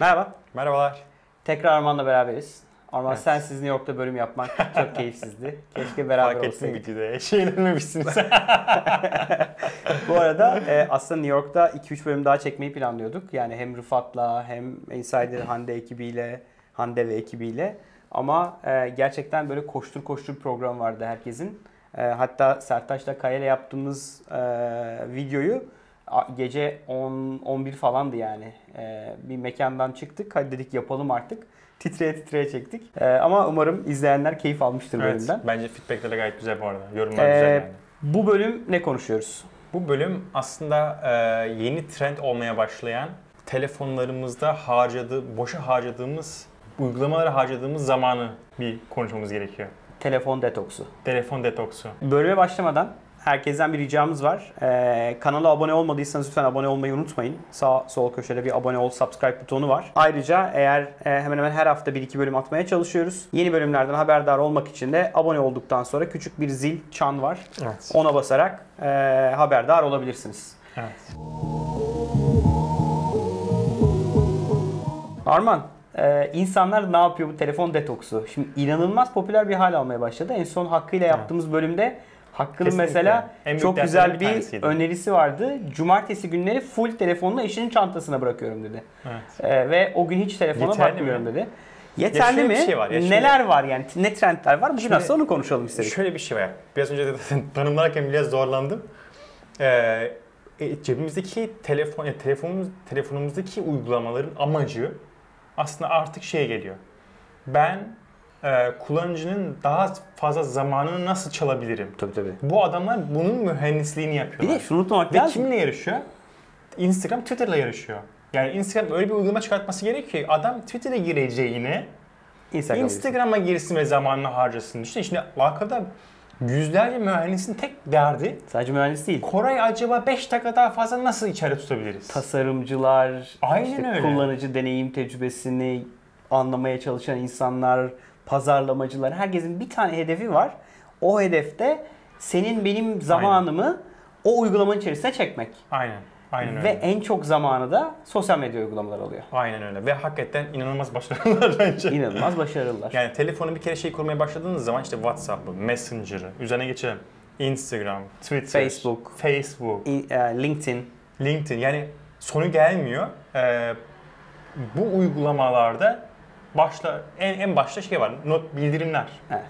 Merhaba. Merhabalar. Tekrar Arman'la beraberiz. Arman Evet. sensiz New York'ta bölüm yapmak çok keyifsizdi. Keşke beraber Fark ettim olsaydık. videoda. Şeylenmemişsiniz. Bu arada e, aslında New York'ta 2-3 bölüm daha çekmeyi planlıyorduk. Yani hem Rıfat'la hem Insider Hande ekibiyle, Hande ve ekibiyle. Ama e, gerçekten böyle koştur koştur program vardı herkesin. E, hatta Sertaç'la Kaya ile yaptığımız e, videoyu gece 10 11 falandı yani. E, bir mekandan çıktık. Hadi dedik yapalım artık. Titreye titreye çektik. E, ama umarım izleyenler keyif almıştır evet, bölümden. bence feedbackleri de gayet güzel bu arada. Yorumlar Ee, güzel yani. Bu bölüm ne konuşuyoruz? Bu bölüm aslında e, yeni trend olmaya başlayan telefonlarımızda harcadığı, boşa harcadığımız, uygulamalara harcadığımız zamanı bir konuşmamız gerekiyor. Telefon detoksu. Telefon detoksu. Bölüme başlamadan herkesten bir ricamız var. Ee, kanala abone olmadıysanız lütfen abone olmayı unutmayın. Sağ sol köşede bir abone ol, subscribe butonu var. Ayrıca eğer e, hemen hemen her hafta bir iki bölüm atmaya çalışıyoruz. Yeni bölümlerden haberdar olmak için de abone olduktan sonra küçük bir zil, çan var. Evet. Ona basarak e, haberdar olabilirsiniz. evet. Arman, e, insanlar ne yapıyor bu telefon detoksu? Şimdi inanılmaz popüler bir hal almaya başladı. En son Hakkı ile yaptığımız bölümde Hakkı'nın Kesinlikle. mesela En çok güzel bir bir önerisi vardı. Cumartesi günleri full telefonla eşinin çantasına bırakıyorum dedi. evet. E, ve o gün hiç telefona Yeterli bakmıyorum mi? dedi. Yeterli mi? şey var ya, şimdi- Neler var yani? Ne trendler var? Bugün aslında onu konuşalım istedik. Şöyle bir şey var. Biraz önce de tanımlarken biraz zorlandım. Ee, e, cebimizdeki telefon, yani telefonumuz, telefonumuzdaki uygulamaların amacı aslında artık şeye geliyor. Ben e, kullanıcının daha fazla zamanını nasıl çalabilirim? Tabii tabii. Bu adamlar bunun mühendisliğini Bir yapıyorlar. de şunu unutmamak Ve lazım. kimle yarışıyor? Instagram Twitter'la yarışıyor. Yani Instagram öyle bir uygulama çıkartması gerekiyor ki adam Twitter'a gireceğine Instagram. Instagram'a girsin ve zamanını harcasın. İşte şimdi arkada yüzlerce mühendisin tek derdi Sadece mühendis değil. Koray acaba 5 dakika daha fazla nasıl içeri tutabiliriz? tasarımcılar, Aynen işte öyle. kullanıcı deneyim tecrübesini anlamaya çalışan insanlar, pazarlamacılar herkesin bir tane hedefi var. O hedefte senin benim zamanımı o uygulamanın içerisine çekmek. Aynen. Aynen Ve öyle. en çok zamanı da sosyal medya uygulamaları alıyor. Aynen öyle. Ve hakikaten inanılmaz başarılılar bence. İnanılmaz başarılılar. Yani telefonu bir kere şey kurmaya başladığınız zaman işte WhatsApp'ı, Messenger'ı, üzerine geçelim. Instagram, Twitter, Facebook. Facebook, İ- e, LinkedIn, LinkedIn. Yani sonu gelmiyor. Ee, bu uygulamalarda başta en, en başta şey var. Not bildirimler. evet.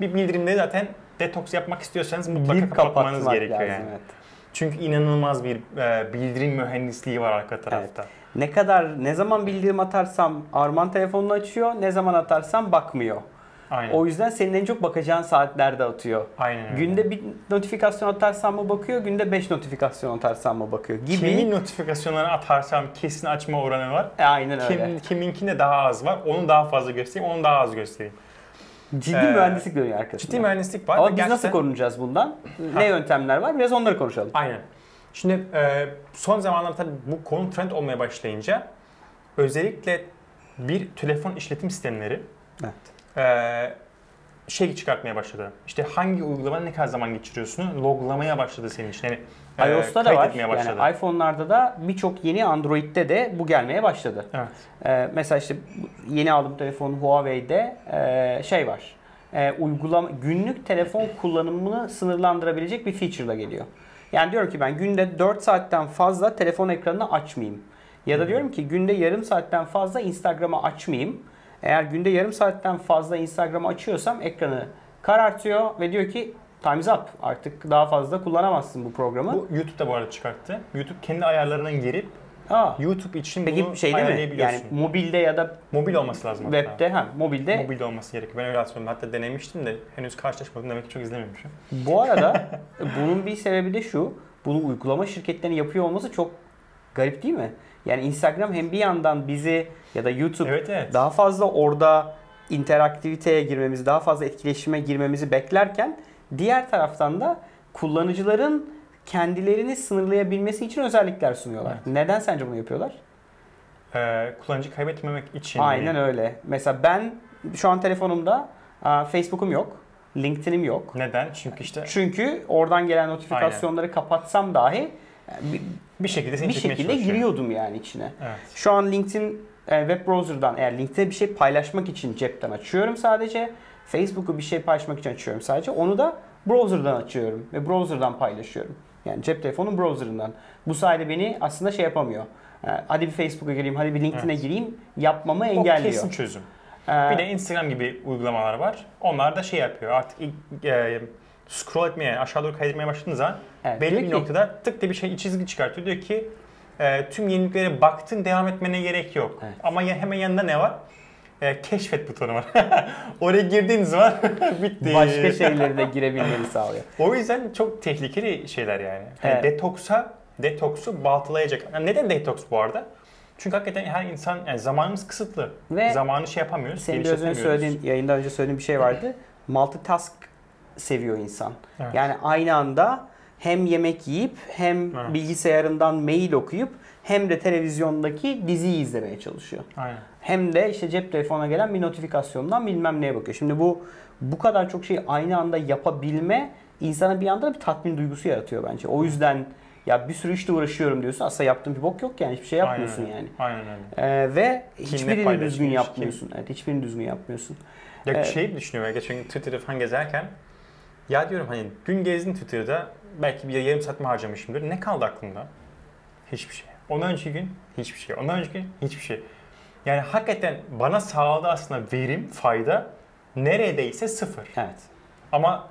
Bir bildirimde zaten detoks yapmak istiyorsanız mutlaka Bir kapatmanız gerekiyor lazım. yani. Evet. Çünkü inanılmaz bir e, bildirim mühendisliği var arka tarafta. Ne kadar ne zaman bildirim atarsam Arman telefonunu açıyor, ne zaman atarsam bakmıyor. Aynen. O yüzden senin en çok bakacağın saatlerde atıyor. Aynen öyle. Günde bir notifikasyon atarsam mı bakıyor, günde 5 notifikasyon atarsam mı bakıyor gibi. Kimin notifikasyonlarını atarsam kesin açma oranı var. E, Aynen öyle. Kim, kiminkinde daha az var. Onu daha fazla göstereyim, onu daha az göstereyim. Ciddi Ee, mühendislik dönüyor arkasında. Ciddi mühendislik var. Ama biz gerçekten- nasıl korunacağız bundan? Ne yöntemler var? Biraz onları konuşalım. Aynen. Şimdi e, son zamanlarda tabii bu konu trend olmaya başlayınca özellikle bir telefon işletim sistemleri Evet. E, şey çıkartmaya başladı. İşte hangi uygulama ne kadar zaman geçiriyorsun loglamaya başladı senin için. Yani, e, iOS'ta da kayıt var. başladı. Yani iPhone'larda da birçok yeni Android'de de bu gelmeye başladı. evet. Ee, mesela işte yeni aldığım telefon Huawei'de e, şey var. E, uygulama günlük telefon kullanımını sınırlandırabilecek bir feature'la geliyor. Yani diyorum ki ben günde 4 saatten fazla telefon ekranını açmayayım. Ya da diyorum ki günde yarım saatten fazla Instagram'ı açmayayım. Eğer günde yarım saatten fazla Instagram'ı açıyorsam ekranı karartıyor ve diyor ki time's up. Artık daha fazla kullanamazsın bu programı. Bu YouTube da bu arada çıkarttı. YouTube kendi ayarlarına girip Aa, YouTube için peki bunu şey değil mi? Yani mobilde ya da Mobil olması lazım webde, ha, mobilde Mobil olması gerekiyor. Ben öyle hatırlıyorum. Hatta denemiştim de henüz karşılaşmadım. Demek ki çok izlememişim. Bu arada bunun bir sebebi de şu. Bunu uygulama şirketlerinin yapıyor olması çok garip değil mi? Yani Instagram hem bir yandan bizi ya da YouTube Evet evet. daha fazla orada interaktiviteye girmemizi, daha fazla etkileşime girmemizi beklerken diğer taraftan da kullanıcıların kendilerini sınırlayabilmesi için özellikler sunuyorlar. Evet. Neden sence bunu yapıyorlar? Ee, kullanıcı kaybetmemek için. Aynen öyle. Mesela ben şu an telefonumda Facebook'um yok, LinkedIn'im yok. Neden? Çünkü işte Çünkü oradan gelen notifikasyonları kapatsam dahi bir, şekilde seni bir şekilde giriyordum yani içine. Evet. Şu an LinkedIn e, web browser'dan eğer linkte bir şey paylaşmak için cepten açıyorum sadece. Facebook'u bir şey paylaşmak için açıyorum sadece. Onu da browser'dan açıyorum ve browser'dan paylaşıyorum. Yani cep telefonun browser'ından. Bu sayede beni aslında şey yapamıyor. E, hadi bir Facebook'a gireyim, hadi bir LinkedIn'e Evet. gireyim yapmamı O engelliyor. kesin çözüm. E, Bir de Instagram gibi uygulamalar var. Onlar da şey yapıyor artık ilk, e, scroll etmeye, yani aşağı doğru kaydırmaya başladığınız zaman evet, belli bir ki, noktada tık diye bir şey çizgi çıkartıyor. Diyor ki e, tüm yeniliklere baktın devam etmene gerek yok. Evet. Ama ya, hemen yanında ne var? E, keşfet butonu var. Oraya girdiğiniz zaman bitti. başka şeyleri de girebilmeni sağlıyor. O yüzden çok tehlikeli şeyler yani. Hani Evet. detoksa, detoksu baltalayacak. Yani neden detoks bu arada? Çünkü hakikaten her insan, yani zamanımız kısıtlı. Ve Zamanı şey yapamıyoruz, Senin biraz önce söylediğin, yayından önce söylediğin bir şey vardı. Multitask seviyor insan. Evet. Yani aynı anda hem yemek yiyip hem Evet. bilgisayarından mail okuyup hem de televizyondaki diziyi izlemeye çalışıyor. Aynen. Hem de işte cep telefonuna gelen bir notifikasyondan bilmem neye bakıyor. Şimdi bu bu kadar çok şeyi aynı anda yapabilme insana bir anda bir tatmin duygusu yaratıyor bence. O yüzden ya bir sürü işte uğraşıyorum diyorsun. Aslında yaptığın bir bok yok yani. Hiçbir şey yapmıyorsun Aynen yani. Aynen öyle. Ee, ve hiçbirini düzgün kim- yapmıyorsun. Evet, hiçbirini düzgün yapmıyorsun. Ya Evet. şey düşünüyorum ya, geçen gün Twitter'da falan gezerken ya diyorum hani dün gezdim Twitter'da belki bir yarım saat mi harcamışımdır. Ne kaldı aklımda? Hiçbir şey. Ondan önceki gün hiçbir şey. Ondan önceki gün hiçbir şey. Yani hakikaten bana sağladı aslında verim, fayda neredeyse sıfır. Evet. Ama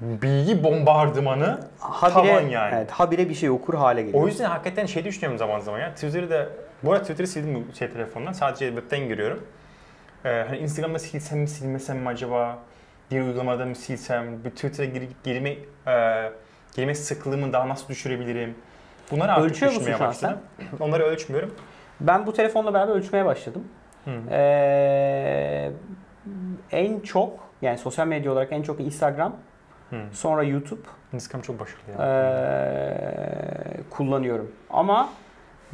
bilgi bombardımanı Habire, tavan yani. Evet, habire bir şey okur hale geliyor. O yüzden hakikaten şey düşünüyorum zaman zaman ya. Twitter'da, bu arada Twitter'ı sildim bu şey telefondan. Sadece webten görüyorum. Ee, hani Instagram'da silsem mi silmesem mi acaba? Bir uygulamada mı silsem? Bir Twitter'a girip girme, e, girme sıklığımı daha nasıl düşürebilirim? Bunları artık Ölçüyor musun düşünmeye an başladım. Onları ölçmüyorum. Ben bu telefonla beraber ölçmeye başladım. Hı. Ee, en çok yani sosyal medya olarak en çok Instagram, Hı. sonra YouTube Instagram çok başarılı ee, ya. kullanıyorum. Ama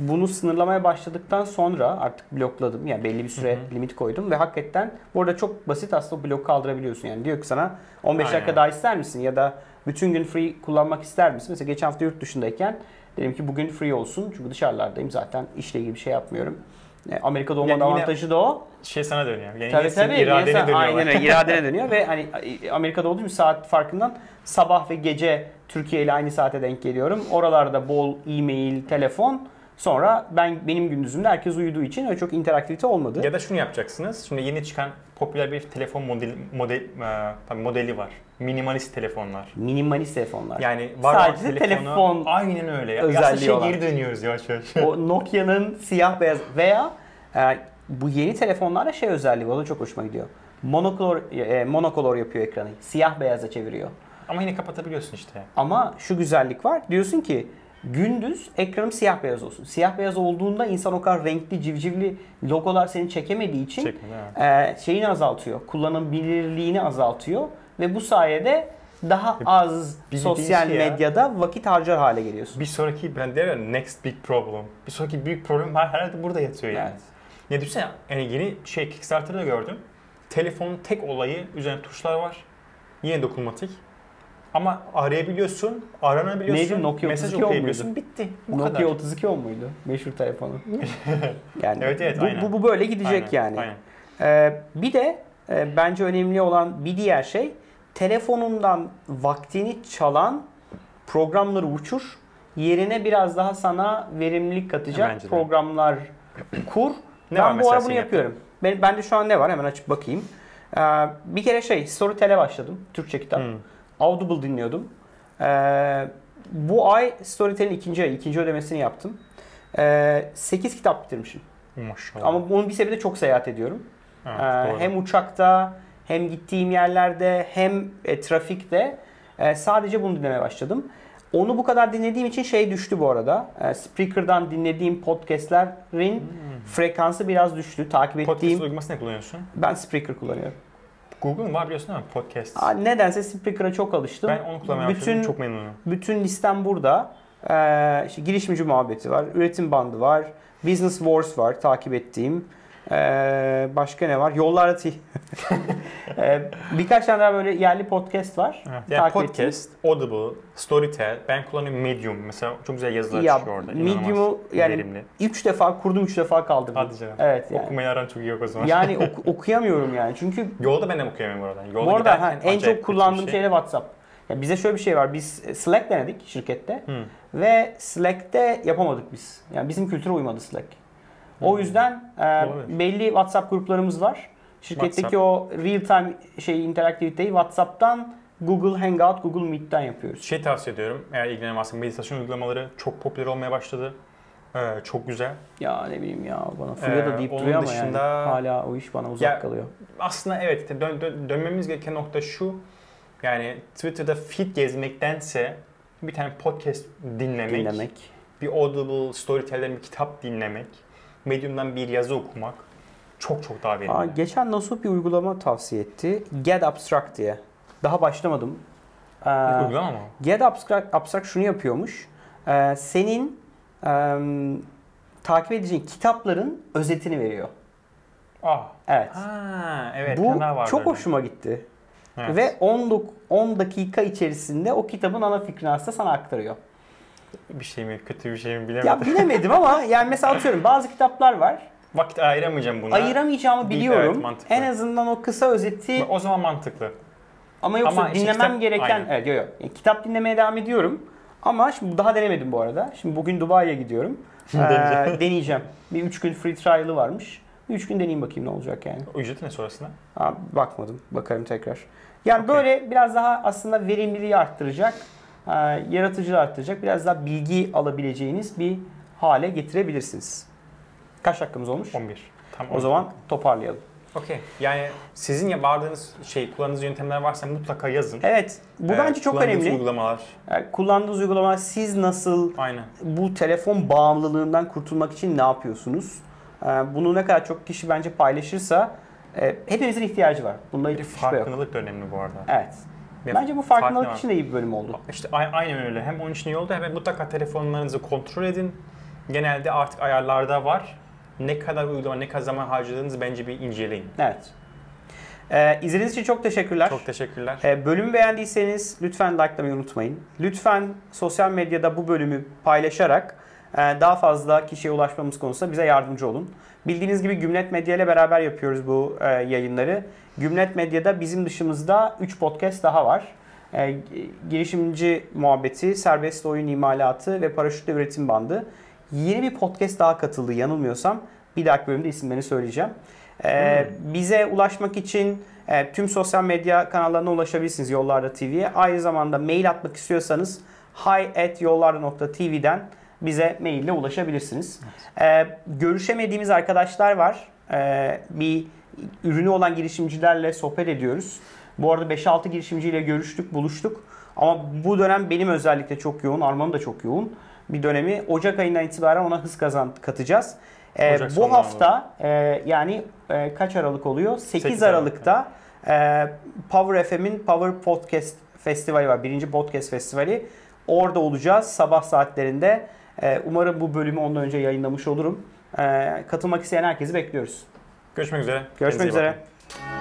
bunu sınırlamaya başladıktan sonra artık blokladım. Yani belli bir süre Hı hı. limit koydum ve hakikaten bu arada çok basit aslında blok kaldırabiliyorsun. Yani diyor ki sana 15 dakika daha ister misin ya da bütün gün free kullanmak ister misin? Mesela geçen hafta yurt dışındayken dedim ki bugün free olsun çünkü dışarılardayım zaten işle ilgili bir şey yapmıyorum. E, Amerika'da olmanın Yani avantajı da o. Şey sana dönüyor. Yani Tabii tabii. iradene dönüyorlar. Aynen öyle. iradene dönüyor ve hani Amerika'da olduğum saat farkından sabah ve gece Türkiye ile aynı saate denk geliyorum. Oralarda bol e-mail, telefon. Sonra ben benim gündüzümde herkes uyuduğu için öyle çok interaktivite olmadı. Ya da şunu yapacaksınız. Şimdi yeni çıkan popüler bir telefon modeli, model, e, tabii modeli var. Minimalist telefonlar. Minimalist telefonlar. Yani var Sadece telefonu, telefon aynen öyle. Ya. özelliği Aslında şey olan. geri dönüyoruz yavaş yavaş. o Nokia'nın siyah beyaz veya e, bu yeni telefonlarda şey özelliği var. O da çok hoşuma gidiyor. Monokolor, e, monokolor yapıyor ekranı. Siyah beyaza çeviriyor. Ama yine kapatabiliyorsun işte. Ama şu güzellik var. Diyorsun ki gündüz ekranım siyah beyaz olsun. Siyah beyaz olduğunda insan o kadar renkli, civcivli logolar seni çekemediği için evet. e, şeyini azaltıyor. Kullanılabilirliğini azaltıyor ve bu sayede daha az bir sosyal değişti ya. medyada vakit harcar hale geliyorsun. Bir sonraki ben derim next big problem. Bir sonraki büyük problem her- herhalde burada yatıyor yani. Evet. Ne düşünsene yani yeni şey Kickstarter'da gördüm. Telefonun tek olayı üzerine tuşlar var. Yine dokunmatik. Ama arayabiliyorsun, aranabiliyorsun, Neydi, Nokia mesaj 32 okuyabiliyorsun. Bitti. Bu Nokia kadar. 32 10 muydu? Meşhur telefonu. yani Evet, evet, bu, aynen. bu, bu böyle gidecek Aynen, yani. aynen. Ee, bir de e, bence önemli olan bir diğer şey telefonundan vaktini çalan programları uçur. Yerine biraz daha sana verimlilik katacak Bence de. programlar kur. Ne var ben bu ara bunu yapıyorum. Ben, bende şu an ne var? Hemen açıp bakayım. Ee, bir kere şey Storytel'e başladım. Türkçe kitap. Hmm. Audible dinliyordum. Ee, bu ay Storytel'in ikinci ayı, ikinci ödemesini yaptım. Ee, 8 kitap bitirmişim. Maşallah. Ama bunun bir sebebi de çok seyahat ediyorum. Evet, Ee, hem uçakta hem gittiğim yerlerde hem e, trafikte e, sadece bunu dinlemeye başladım. Onu bu kadar dinlediğim için şey düştü bu arada. E, Spreaker'dan dinlediğim podcastlerin frekansı biraz düştü. Takip Hmm. Podcast ettiğim uygulaması ne kullanıyorsun? ben Spreaker kullanıyorum. Google'un var biliyorsun mi? Podcast. Aa, nedense Spreaker'a çok alıştım. ben onu kullanmaya bütün başladım. Çok memnunum. bütün listem burada. Ee, işte girişimci muhabbeti var, üretim bandı var, Business Wars var takip ettiğim. Ee, başka ne var? Yollarda T. Ee, birkaç tane daha böyle yerli podcast var. Yani Takip podcast, Audible, Storytel, ben kullanıyorum Medium. Mesela çok güzel yazılar Ya, çıkıyor orada. Medium'u yani verimli. Üç defa kurdum, üç defa kaldırdım. Hadi canım. Evet yani. Okumayı aran çok iyi yok o zaman. Yani oku- okuyamıyorum yani. Çünkü Yolda ben de okuyamıyorum arada. Yolda bu arada ha, en çok kullandığım şey de WhatsApp. Ya bize şöyle bir şey var. Biz Slack denedik şirkette Hı. ve Slack'te yapamadık biz. Yani bizim kültüre uymadı Slack. O yüzden e, belli WhatsApp gruplarımız var. Şirketteki WhatsApp. o real time şey interaktiviteyi WhatsApp'tan Google Hangout, Google Meet'ten yapıyoruz. Şey tavsiye ediyorum. Eğer ilgilenen varsa meditasyon uygulamaları çok popüler olmaya başladı. Ee, çok güzel. Ya ne bileyim ya bana Fulya da Ee, deyip onun duruyor ama dışında- yani hala o iş bana uzak Ya- kalıyor. Aslında evet dön- dön- dönmemiz gereken nokta şu. Yani Twitter'da feed gezmektense bir tane podcast dinlemek, Dinlemek. bir Audible, Storytel'den bir kitap dinlemek, Medium'dan bir yazı okumak çok çok daha verimli. Aa, geçen Nasuh bir uygulama tavsiye etti. Get Abstract diye. Daha başlamadım. Ee, Uygulama mı? Get Abstract, Abstract şunu yapıyormuş. Ee, senin em, takip edeceğin kitapların özetini veriyor. Ah. Evet. Ha, evet. Bu çok hoşuma gitti. Evet. Ve 10, dok- 10 dakika içerisinde o kitabın ana fikrini aslında sana aktarıyor. Bir şey mi, kötü bir şey mi bilemedim. Ya bilemedim ama yani mesela atıyorum bazı kitaplar var. Vakit ayıramayacağım buna. Ayıramayacağımı biliyorum. evet, mantıklı. en azından o kısa özeti O zaman mantıklı. ama yoksa Ama işte dinlemem kitap- gereken aynen. evet yok yok. Yani kitap dinlemeye devam ediyorum. Ama şimdi daha denemedim bu arada. Şimdi bugün Dubai'ye gidiyorum. Ee, Deneyeceğim. Bir 3 gün free trial'ı varmış. 3 gün deneyeyim bakayım ne olacak yani. O ücreti ne sonrasında? Ha, bakmadım. Bakarım tekrar. Yani Okey. böyle biraz daha aslında verimliliği arttıracak, e, yaratıcılığı arttıracak, biraz daha bilgi alabileceğiniz bir hale getirebilirsiniz. Kaç dakikamız olmuş? 11. Tam O zaman toparlayalım. Okey. Yani sizin ya vardığınız şey, kullandığınız yöntemler varsa mutlaka yazın. Evet, bu Ee, bence çok kullandığınız önemli. uygulamalar. Yani kullandığınız uygulamalar siz nasıl Aynen. bu telefon bağımlılığından kurtulmak için ne yapıyorsunuz? Ee, Bunu ne kadar çok kişi bence paylaşırsa e, hepimizin ihtiyacı var. Bir hiçbir şüphe yok. farkındalık da önemli bu arada. Evet. Bence bu farkındalık farklı için de iyi bir bölüm oldu. İşte aynen öyle. Hem onun için iyi oldu hem mutlaka telefonlarınızı kontrol edin. Genelde artık ayarlarda var. Ne kadar uygulama, ne kadar zaman harcadığınızı bence bir inceleyin. Evet. Ee, izlediğiniz için çok teşekkürler. Çok teşekkürler. Ee, bölümü beğendiyseniz lütfen likelamayı unutmayın. Lütfen sosyal medyada bu bölümü paylaşarak daha fazla kişiye ulaşmamız konusunda bize yardımcı olun. Bildiğiniz gibi Gümlet Medya ile beraber yapıyoruz bu e, yayınları. Gümlet Medya'da bizim dışımızda 3 podcast daha var. E, girişimci muhabbeti, serbest oyun imalatı ve paraşütle üretim bandı. Yeni bir podcast daha katıldı yanılmıyorsam. Bir dahaki bölümde isimlerini söyleyeceğim. E, Bize ulaşmak için e, tüm sosyal medya kanallarına ulaşabilirsiniz Yollarda TV'ye. Aynı zamanda mail atmak istiyorsanız hi@yollarda.tv'den bize maille ulaşabilirsiniz. E, görüşemediğimiz arkadaşlar var. E, bir ürünü olan girişimcilerle sohbet ediyoruz. Bu arada 5-6 girişimciyle görüştük, buluştuk. Ama bu dönem benim özellikle çok yoğun, Arman'ın da çok yoğun bir dönemi. Ocak ayından itibaren ona hız kazan katacağız. Ee, Ocak bu hafta e, yani e, kaç Aralık oluyor? 8, 8 Aralık'ta e, Power FM'in Power Podcast Festivali var. Birinci Podcast Festivali. Orada olacağız sabah saatlerinde. E, umarım bu bölümü ondan önce yayınlamış olurum. E, katılmak isteyen herkesi bekliyoruz. Görüşmek üzere. Görüşmek Kendinize üzere. bakın.